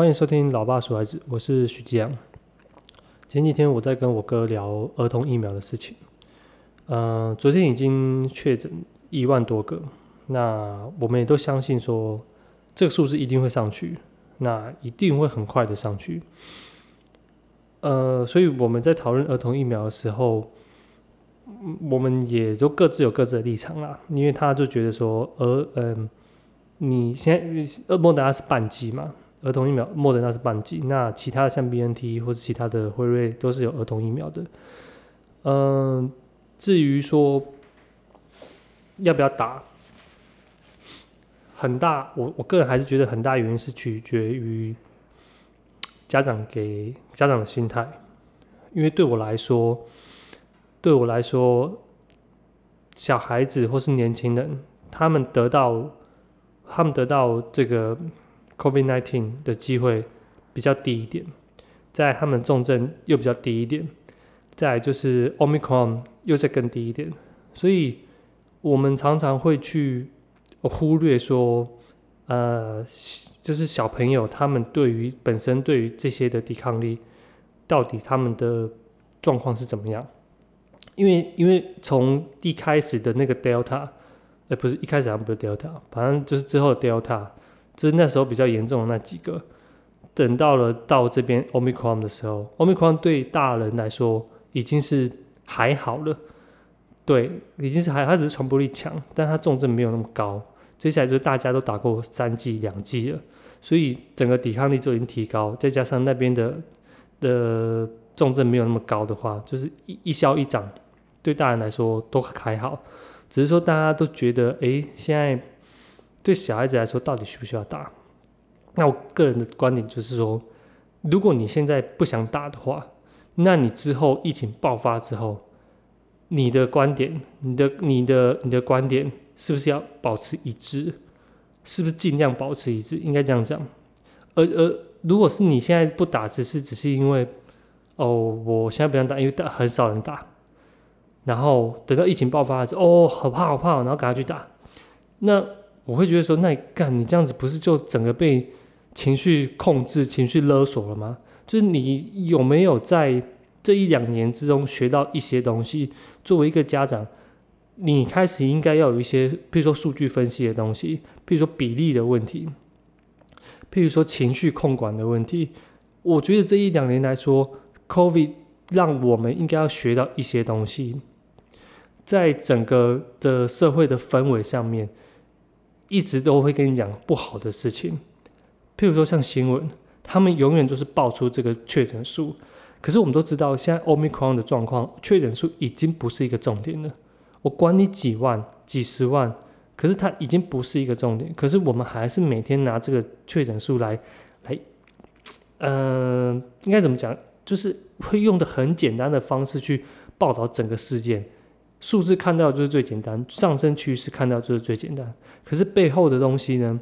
欢迎收听《老爸说孩子》，我是徐吉阳。前几天我在跟我哥聊儿童疫苗的事情，呃，昨天已经确诊一万多个，那我们也都相信说这个数字一定会上去，那一定会很快的上去。呃，所以我们在讨论儿童疫苗的时候，我们也都各自有各自的立场啦。因为他就觉得说，儿，嗯，你现在呃莫德纳是半剂嘛，儿童疫苗莫德纳是半剂，那其他的像 B N T 或者其他的辉瑞都是有儿童疫苗的。嗯，至于说要不要打，很大，我我个人还是觉得很大原因是取决于。家长给家长的心态，因为对我来说，对我来说，小孩子或是年轻人，他们得到他们得到这个 COVID-19 的机会比较低一点，在他们重症又比较低一点，再就是 Omicron 又再更低一点，所以我们常常会去忽略说，呃。就是小朋友他们对于本身对于这些的抵抗力，到底他们的状况是怎么样？因为因为从一开始的那个 Delta，呃不是一开始好像不是 Delta，反正就是之后的 Delta，就是那时候比较严重的那几个。等到了到这边 Omicron 的时候，Omicron 对大人来说已经是还好了，对，已经是还它只是传播力强，但它重症没有那么高。接下来就是大家都打过三剂、两剂了，所以整个抵抗力就已经提高，再加上那边的的重症没有那么高的话，就是一一消一长，对大人来说都还好。只是说大家都觉得，哎，现在对小孩子来说到底需不需要打？那我个人的观点就是说，如果你现在不想打的话，那你之后疫情爆发之后，你的观点、你的、你的、你的观点。是不是要保持一致？是不是尽量保持一致？应该这样讲。而而如果是你现在不打，只是只是因为哦，我现在不想打，因为打很少人打。然后等到疫情爆发之后，哦，好怕好怕，然后赶快去打。那我会觉得说，那干你这样子不是就整个被情绪控制、情绪勒索了吗？就是你有没有在这一两年之中学到一些东西？作为一个家长。你开始应该要有一些，譬如说数据分析的东西，譬如说比例的问题，譬如说情绪控管的问题。我觉得这一两年来说，COVID 让我们应该要学到一些东西，在整个的社会的氛围上面，一直都会跟你讲不好的事情。譬如说像新闻，他们永远都是爆出这个确诊数，可是我们都知道，现在 Omicron 的状况，确诊数已经不是一个重点了。我管你几万、几十万，可是它已经不是一个重点。可是我们还是每天拿这个确诊数来，来，嗯，应该怎么讲？就是会用的很简单的方式去报道整个事件，数字看到就是最简单，上升趋势看到就是最简单。可是背后的东西呢，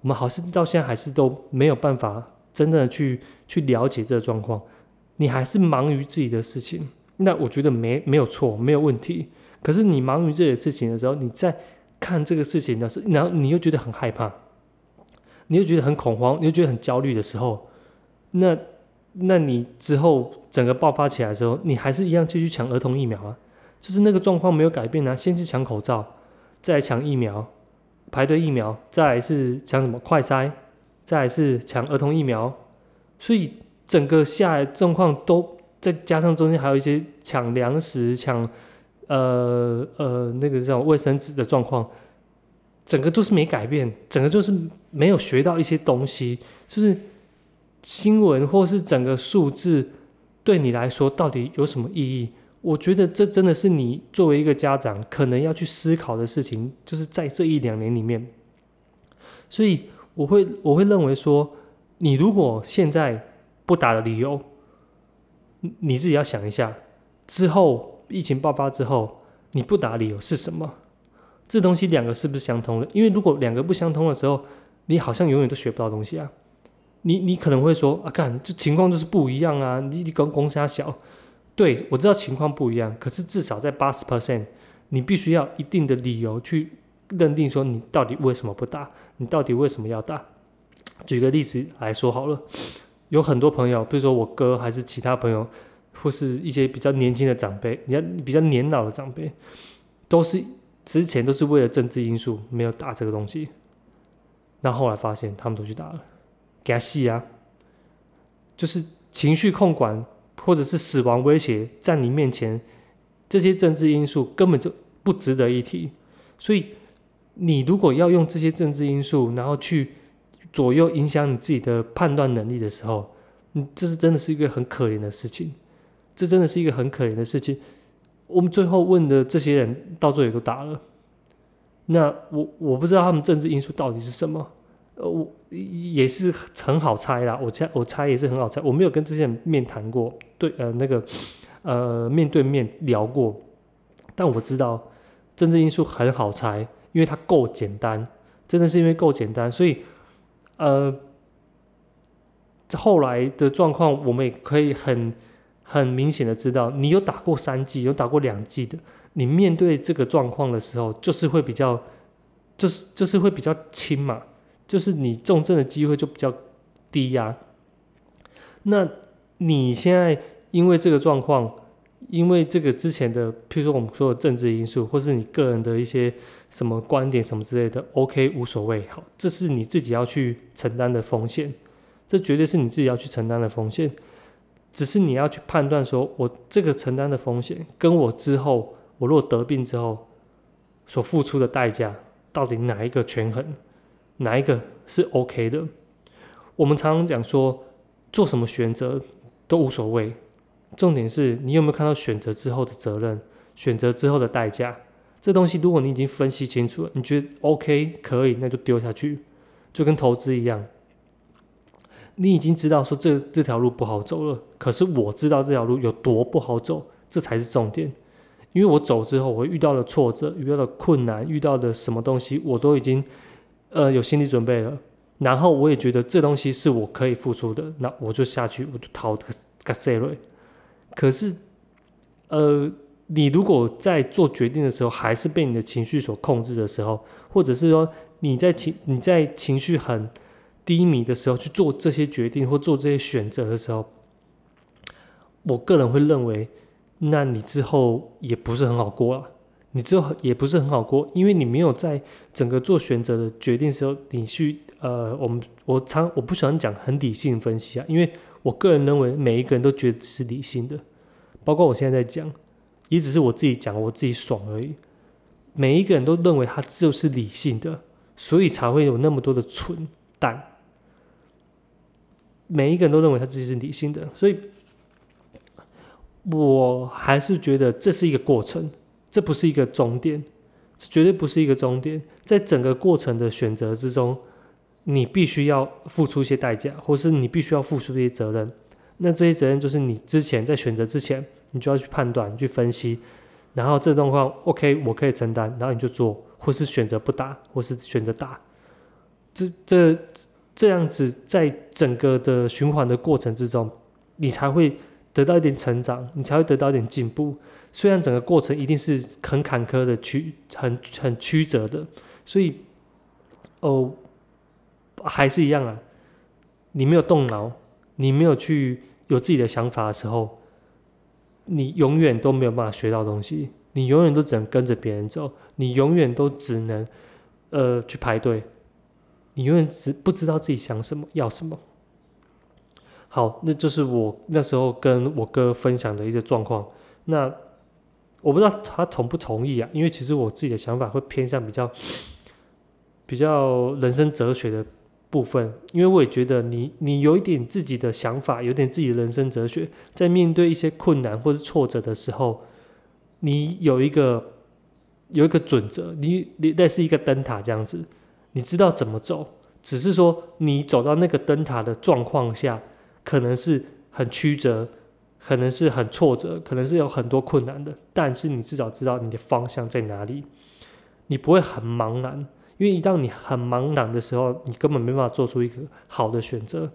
我们好像到现在还是都没有办法真的去去了解这个状况。你还是忙于自己的事情，那我觉得没没有错，没有问题。可是你忙于这些事情的时候，你在看这个事情的时候，然后你又觉得很害怕，你又觉得很恐慌，你又觉得很焦虑的时候，那那你之后整个爆发起来的时候，你还是一样继续抢儿童疫苗啊？就是那个状况没有改变啊，先是抢口罩，再来抢疫苗，排队疫苗，再来是抢什么快筛，再来是抢儿童疫苗，所以整个下来状况都再加上中间还有一些抢粮食抢。呃呃，那个叫卫生纸的状况，整个都是没改变，整个就是没有学到一些东西，就是新闻或是整个数字对你来说到底有什么意义？我觉得这真的是你作为一个家长可能要去思考的事情，就是在这一两年里面，所以我会我会认为说，你如果现在不打的理由，你自己要想一下之后。疫情爆发之后，你不打理由是什么？这东西两个是不是相通的？因为如果两个不相通的时候，你好像永远都学不到东西啊。你你可能会说啊，干这情况就是不一样啊。你你跟公司小，对我知道情况不一样，可是至少在八十 percent，你必须要一定的理由去认定说你到底为什么不打，你到底为什么要打？举个例子来说好了，有很多朋友，比如说我哥还是其他朋友，或是一些比较年轻的长辈，你看比较年老的长辈，都是之前都是为了政治因素没有打这个东西，那后来发现他们都去打了，给他戏啊，就是情绪控管或者是死亡威胁在你面前，这些政治因素根本就不值得一提，所以你如果要用这些政治因素，然后去左右影响你自己的判断能力的时候，嗯，这是真的是一个很可怜的事情，这真的是一个很可怜的事情。我们最后问的这些人，到最后也都打了。那我我不知道他们政治因素到底是什么，呃，我也是很好猜啦。我猜我猜也是很好猜。我没有跟这些人面谈过，对，呃，那个呃面对面聊过，但我知道政治因素很好猜，因为它够简单，真的是因为够简单，所以。呃，后来的状况，我们也可以很很明显的知道，你有打过三剂，有打过两剂的，你面对这个状况的时候，就是会比较，就是就是会比较轻嘛，就是你重症的机会就比较低呀。那你现在因为这个状况，因为这个之前的，譬如说我们说的政治因素，或是你个人的一些。什么观点什么之类的，OK，无所谓。好，这是你自己要去承担的风险，这绝对是你自己要去承担的风险。只是你要去判断，说我这个承担的风险，跟我之后我如果得病之后所付出的代价，到底哪一个权衡，哪一个是 OK 的？我们常常讲说，做什么选择都无所谓，重点是你有没有看到选择之后的责任，选择之后的代价。这东西，如果你已经分析清楚了，你觉得 OK 可以，那就丢下去，就跟投资一样。你已经知道说这这条路不好走了，可是我知道这条路有多不好走，这才是重点。因为我走之后，我遇到了挫折，遇到了困难，遇到的什么东西，我都已经呃有心理准备了。然后我也觉得这东西是我可以付出的，那我就下去，我就逃个个 C 瑞。可是呃。你如果在做决定的时候，还是被你的情绪所控制的时候，或者是说你在情你在情绪很低迷的时候去做这些决定或做这些选择的时候，我个人会认为，那你之后也不是很好过了。你之后也不是很好过，因为你没有在整个做选择的决定时候，你去呃，我们我常我不喜欢讲很理性分析啊，因为我个人认为每一个人都觉得是理性的，包括我现在在讲。也只是我自己讲，我自己爽而已。每一个人都认为他就是理性的，所以才会有那么多的蠢蛋。每一个人都认为他自己是理性的，所以我还是觉得这是一个过程，这不是一个终点，这绝对不是一个终点。在整个过程的选择之中，你必须要付出一些代价，或是你必须要付出一些责任。那这些责任就是你之前在选择之前。你就要去判断、去分析，然后这状况 OK，我可以承担，然后你就做，或是选择不打，或是选择打。这、这、这样子，在整个的循环的过程之中，你才会得到一点成长，你才会得到一点进步。虽然整个过程一定是很坎坷的、曲很很曲折的，所以哦，还是一样啊。你没有动脑，你没有去有自己的想法的时候。你永远都没有办法学到东西，你永远都只能跟着别人走，你永远都只能，呃，去排队，你永远只不知道自己想什么，要什么。好，那就是我那时候跟我哥分享的一些状况。那我不知道他同不同意啊？因为其实我自己的想法会偏向比较，比较人生哲学的。部分，因为我也觉得你，你有一点自己的想法，有点自己的人生哲学，在面对一些困难或者挫折的时候，你有一个有一个准则，你你类似一个灯塔这样子，你知道怎么走，只是说你走到那个灯塔的状况下，可能是很曲折，可能是很挫折，可能是有很多困难的，但是你至少知道你的方向在哪里，你不会很茫然。因为一旦你很茫然的时候，你根本没办法做出一个好的选择，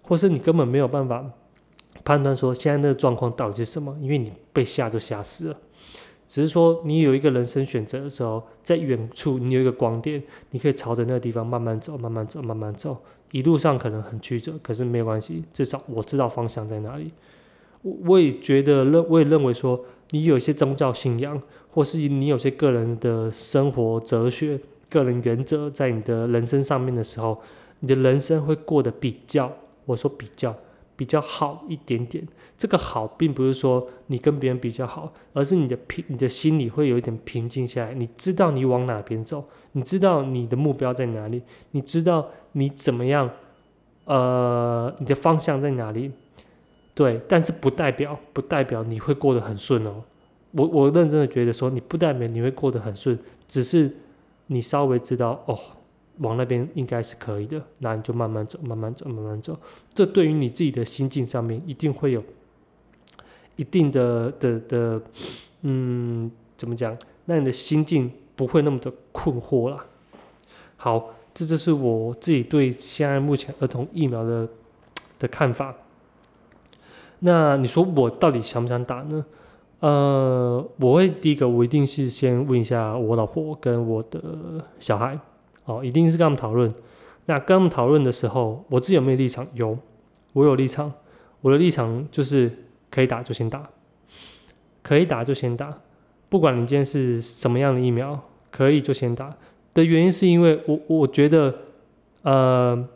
或是你根本没有办法判断说现在那个状况到底是什么，因为你被吓就吓死了。只是说你有一个人生选择的时候，在远处你有一个光点，你可以朝着那个地方慢慢走，慢慢走，慢慢走。一路上可能很曲折，可是没有关系，至少我知道方向在哪里。我我也觉得认，我也认为说，你有一些宗教信仰，或是你有些个人的生活哲学、个人原则，在你的人生上面的时候，你的人生会过得比较，我说比较比较好一点点。这个好，并不是说你跟别人比较好，而是你的平，你的心里会有一点平静下来。你知道你往哪边走，你知道你的目标在哪里，你知道。你怎么样？呃，你的方向在哪里？对，但是不代表不代表你会过得很顺哦。我我认真的觉得说，你不代表你会过得很顺，只是你稍微知道哦，往那边应该是可以的，那你就慢慢走，慢慢走，慢慢走。这对于你自己的心境上面一定会有一定的的的，嗯，怎么讲？那你的心境不会那么的困惑啦。好。这就是我自己对现在目前儿童疫苗的的看法。那你说我到底想不想打呢？呃，我会第一个，我一定是先问一下我老婆跟我的小孩，哦，一定是跟他们讨论。那跟他们讨论的时候，我自己有没有立场？有，我有立场。我的立场就是可以打就先打，可以打就先打，不管你今天是什么样的疫苗，可以就先打。的原因是因为我我觉得，呃，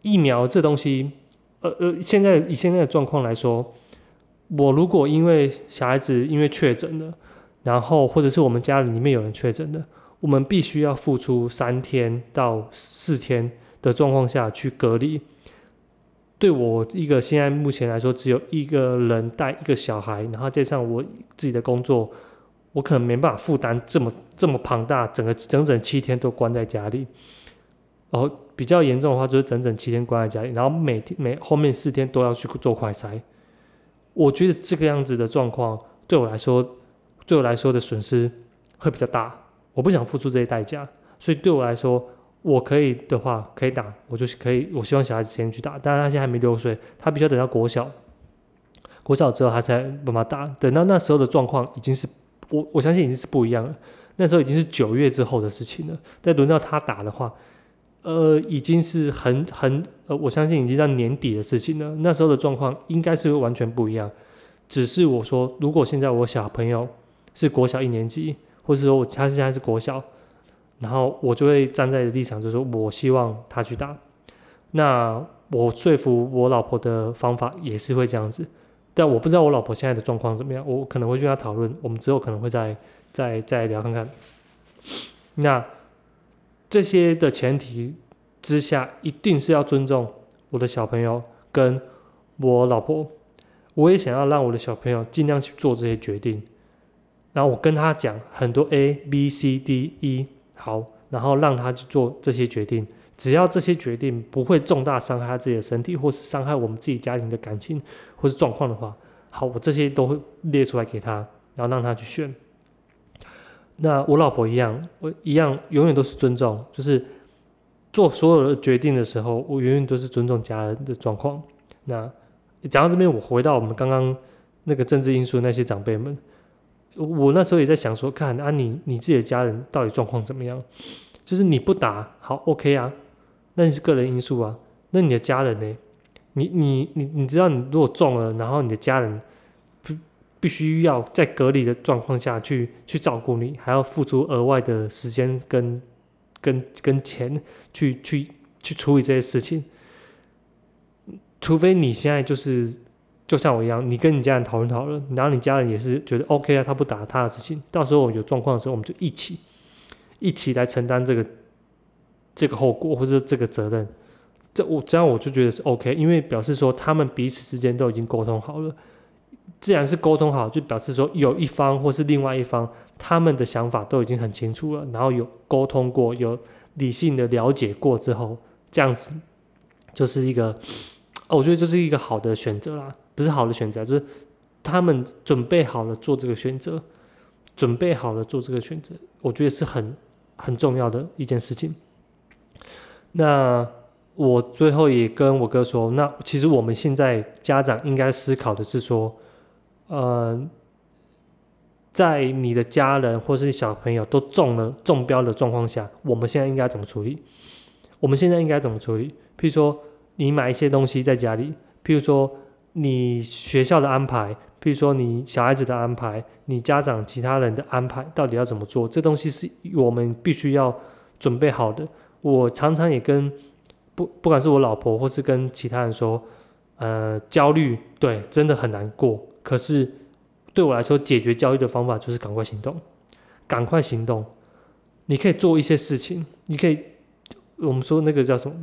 疫苗这东西，呃呃，现在以现在的状况来说，我如果因为小孩子因为确诊了，然后或者是我们家里里面有人确诊的，我们必须要付出三天到四天的状况下去隔离。对我一个现在目前来说，只有一个人带一个小孩，然后加上我自己的工作。我可能没办法负担这么这么庞大，整个整整七天都关在家里，然后比较严重的话就是整整七天关在家里，然后每天每后面四天都要去做快筛。我觉得这个样子的状况对我来说，对我来说的损失会比较大。我不想付出这些代价，所以对我来说，我可以的话可以打，我就是可以。我希望小孩子先去打，当然他现在还没六岁，他必须要等到国小，国小之后他才慢慢打。等到那时候的状况已经是。我我相信已经是不一样了，那时候已经是九月之后的事情了。再轮到他打的话，呃，已经是很很呃，我相信已经到年底的事情了。那时候的状况应该是会完全不一样。只是我说，如果现在我小朋友是国小一年级，或者说我他现在是国小，然后我就会站在立场，就是说我希望他去打。那我说服我老婆的方法也是会这样子。但我不知道我老婆现在的状况怎么样，我可能会跟她讨论，我们之后可能会再再再聊看看。那这些的前提之下，一定是要尊重我的小朋友跟我老婆，我也想要让我的小朋友尽量去做这些决定。然后我跟他讲很多 A B C D E 好，然后让他去做这些决定。只要这些决定不会重大伤害他自己的身体，或是伤害我们自己家庭的感情或是状况的话，好，我这些都会列出来给他，然后让他去选。那我老婆一样，我一样，永远都是尊重，就是做所有的决定的时候，我永远都是尊重家人的状况。那讲到这边，我回到我们刚刚那个政治因素那些长辈们，我那时候也在想说，看啊，你你自己的家人到底状况怎么样？就是你不打好，OK 啊。那你是个人因素啊，那你的家人呢？你你你你知道，你如果中了，然后你的家人必须要在隔离的状况下去去照顾你，还要付出额外的时间跟跟跟钱去去去处理这些事情。除非你现在就是就像我一样，你跟你家人讨论讨论，然后你家人也是觉得 OK 啊，他不打他的事情，到时候有状况的时候，我们就一起一起来承担这个。这个后果或者这个责任，这我这样我就觉得是 OK，因为表示说他们彼此之间都已经沟通好了。既然是沟通好，就表示说有一方或是另外一方，他们的想法都已经很清楚了，然后有沟通过，有理性的了解过之后，这样子就是一个哦，我觉得这是一个好的选择啦，不是好的选择，就是他们准备好了做这个选择，准备好了做这个选择，我觉得是很很重要的一件事情。那我最后也跟我哥说，那其实我们现在家长应该思考的是说，呃，在你的家人或是小朋友都中了中标的状况下，我们现在应该怎么处理？我们现在应该怎么处理？譬如说，你买一些东西在家里，譬如说你学校的安排，譬如说你小孩子的安排，你家长其他人的安排，到底要怎么做？这东西是我们必须要准备好的。我常常也跟不不管是我老婆或是跟其他人说，呃，焦虑对真的很难过。可是对我来说，解决焦虑的方法就是赶快行动，赶快行动。你可以做一些事情，你可以我们说那个叫什么？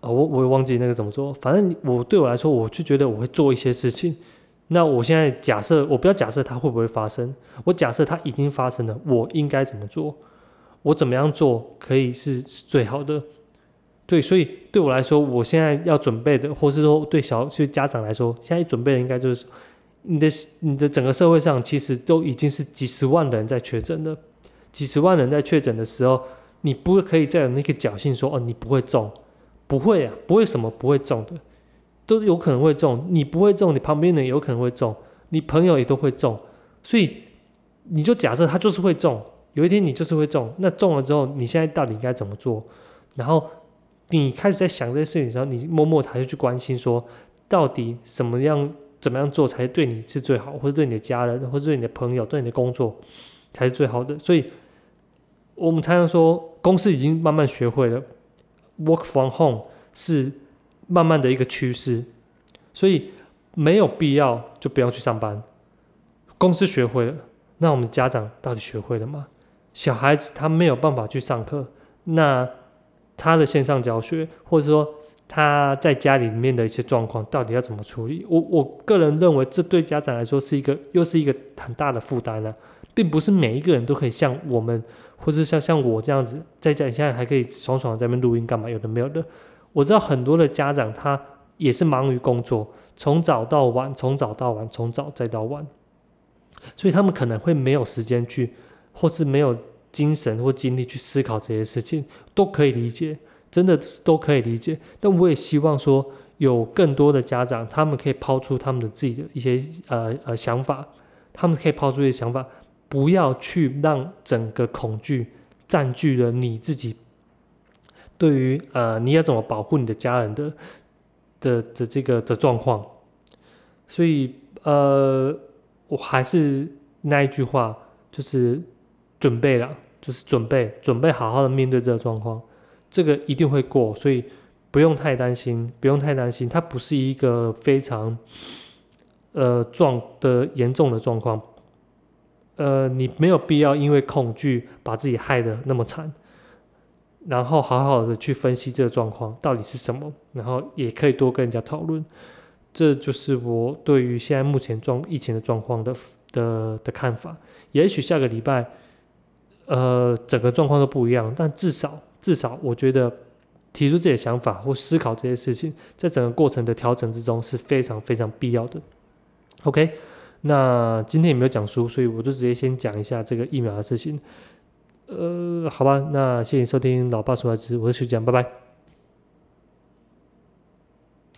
啊，我我也忘记那个怎么做。反正我对我来说，我就觉得我会做一些事情。那我现在假设，我不要假设它会不会发生，我假设它已经发生了，我应该怎么做？我怎么样做可以是最好的？对，所以对我来说，我现在要准备的，或是说对小就家长来说，现在准备的应该就是你的你的整个社会上其实都已经是几十万人在确诊了，几十万人在确诊的时候，你不可以再有那个侥幸说哦你不会中，不会啊，不会什么不会中的，都有可能会中，你不会中，你旁边人有可能会中，你朋友也都会中，所以你就假设他就是会中。有一天你就是会中，那中了之后，你现在到底应该怎么做？然后你开始在想这些事情的时候，你默默还是去关心说，到底什么样、怎么样做才对你是最好，或者对你的家人，或者对你的朋友、对你的工作才是最好的。所以，我们常常说，公司已经慢慢学会了 work from home 是慢慢的一个趋势，所以没有必要就不要去上班。公司学会了，那我们家长到底学会了吗？小孩子他没有办法去上课，那他的线上教学，或者说他在家里面的一些状况，到底要怎么处理？我我个人认为，这对家长来说是一个又是一个很大的负担呢，并不是每一个人都可以像我们，或者像像我这样子，在家里现在还可以爽爽在那边录音干嘛？有的没有的。我知道很多的家长他也是忙于工作，从早到晚，从早到晚，从早再到晚，所以他们可能会没有时间去。或是没有精神或精力去思考这些事情，都可以理解，真的都可以理解。但我也希望说，有更多的家长，他们可以抛出他们的自己的一些呃呃想法，他们可以抛出一些想法，不要去让整个恐惧占据了你自己。对于呃你要怎么保护你的家人的的的这个的状况，所以呃我还是那一句话，就是。准备了，就是准备，准备好好的面对这个状况，这个一定会过，所以不用太担心，不用太担心，它不是一个非常呃状的严重的状况，呃，你没有必要因为恐惧把自己害得那么惨，然后好好的去分析这个状况到底是什么，然后也可以多跟人家讨论，这就是我对于现在目前状疫情的状况的的的看法，也许下个礼拜。呃，整个状况都不一样，但至少至少，我觉得提出这些想法或思考这些事情，在整个过程的调整之中是非常非常必要的。OK，那今天也没有讲书，所以我就直接先讲一下这个疫苗的事情。呃，好吧，那谢谢收听老爸说孩子，我是徐江，拜拜。